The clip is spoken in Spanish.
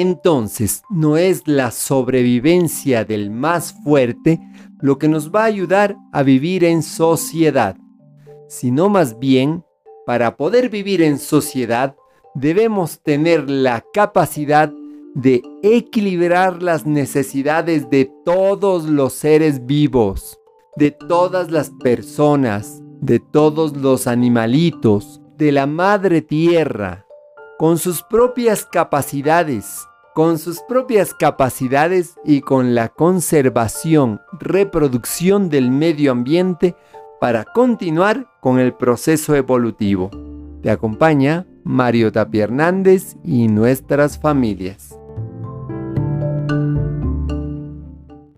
Entonces, no es la sobrevivencia del más fuerte lo que nos va a ayudar a vivir en sociedad, sino más bien, para poder vivir en sociedad, debemos tener la capacidad de equilibrar las necesidades de todos los seres vivos, de todas las personas, de todos los animalitos, de la madre tierra, con sus propias capacidades, con sus propias capacidades y con la conservación, reproducción del medio ambiente para continuar con el proceso evolutivo. Te acompaña Mario Tapia Hernández y nuestras familias.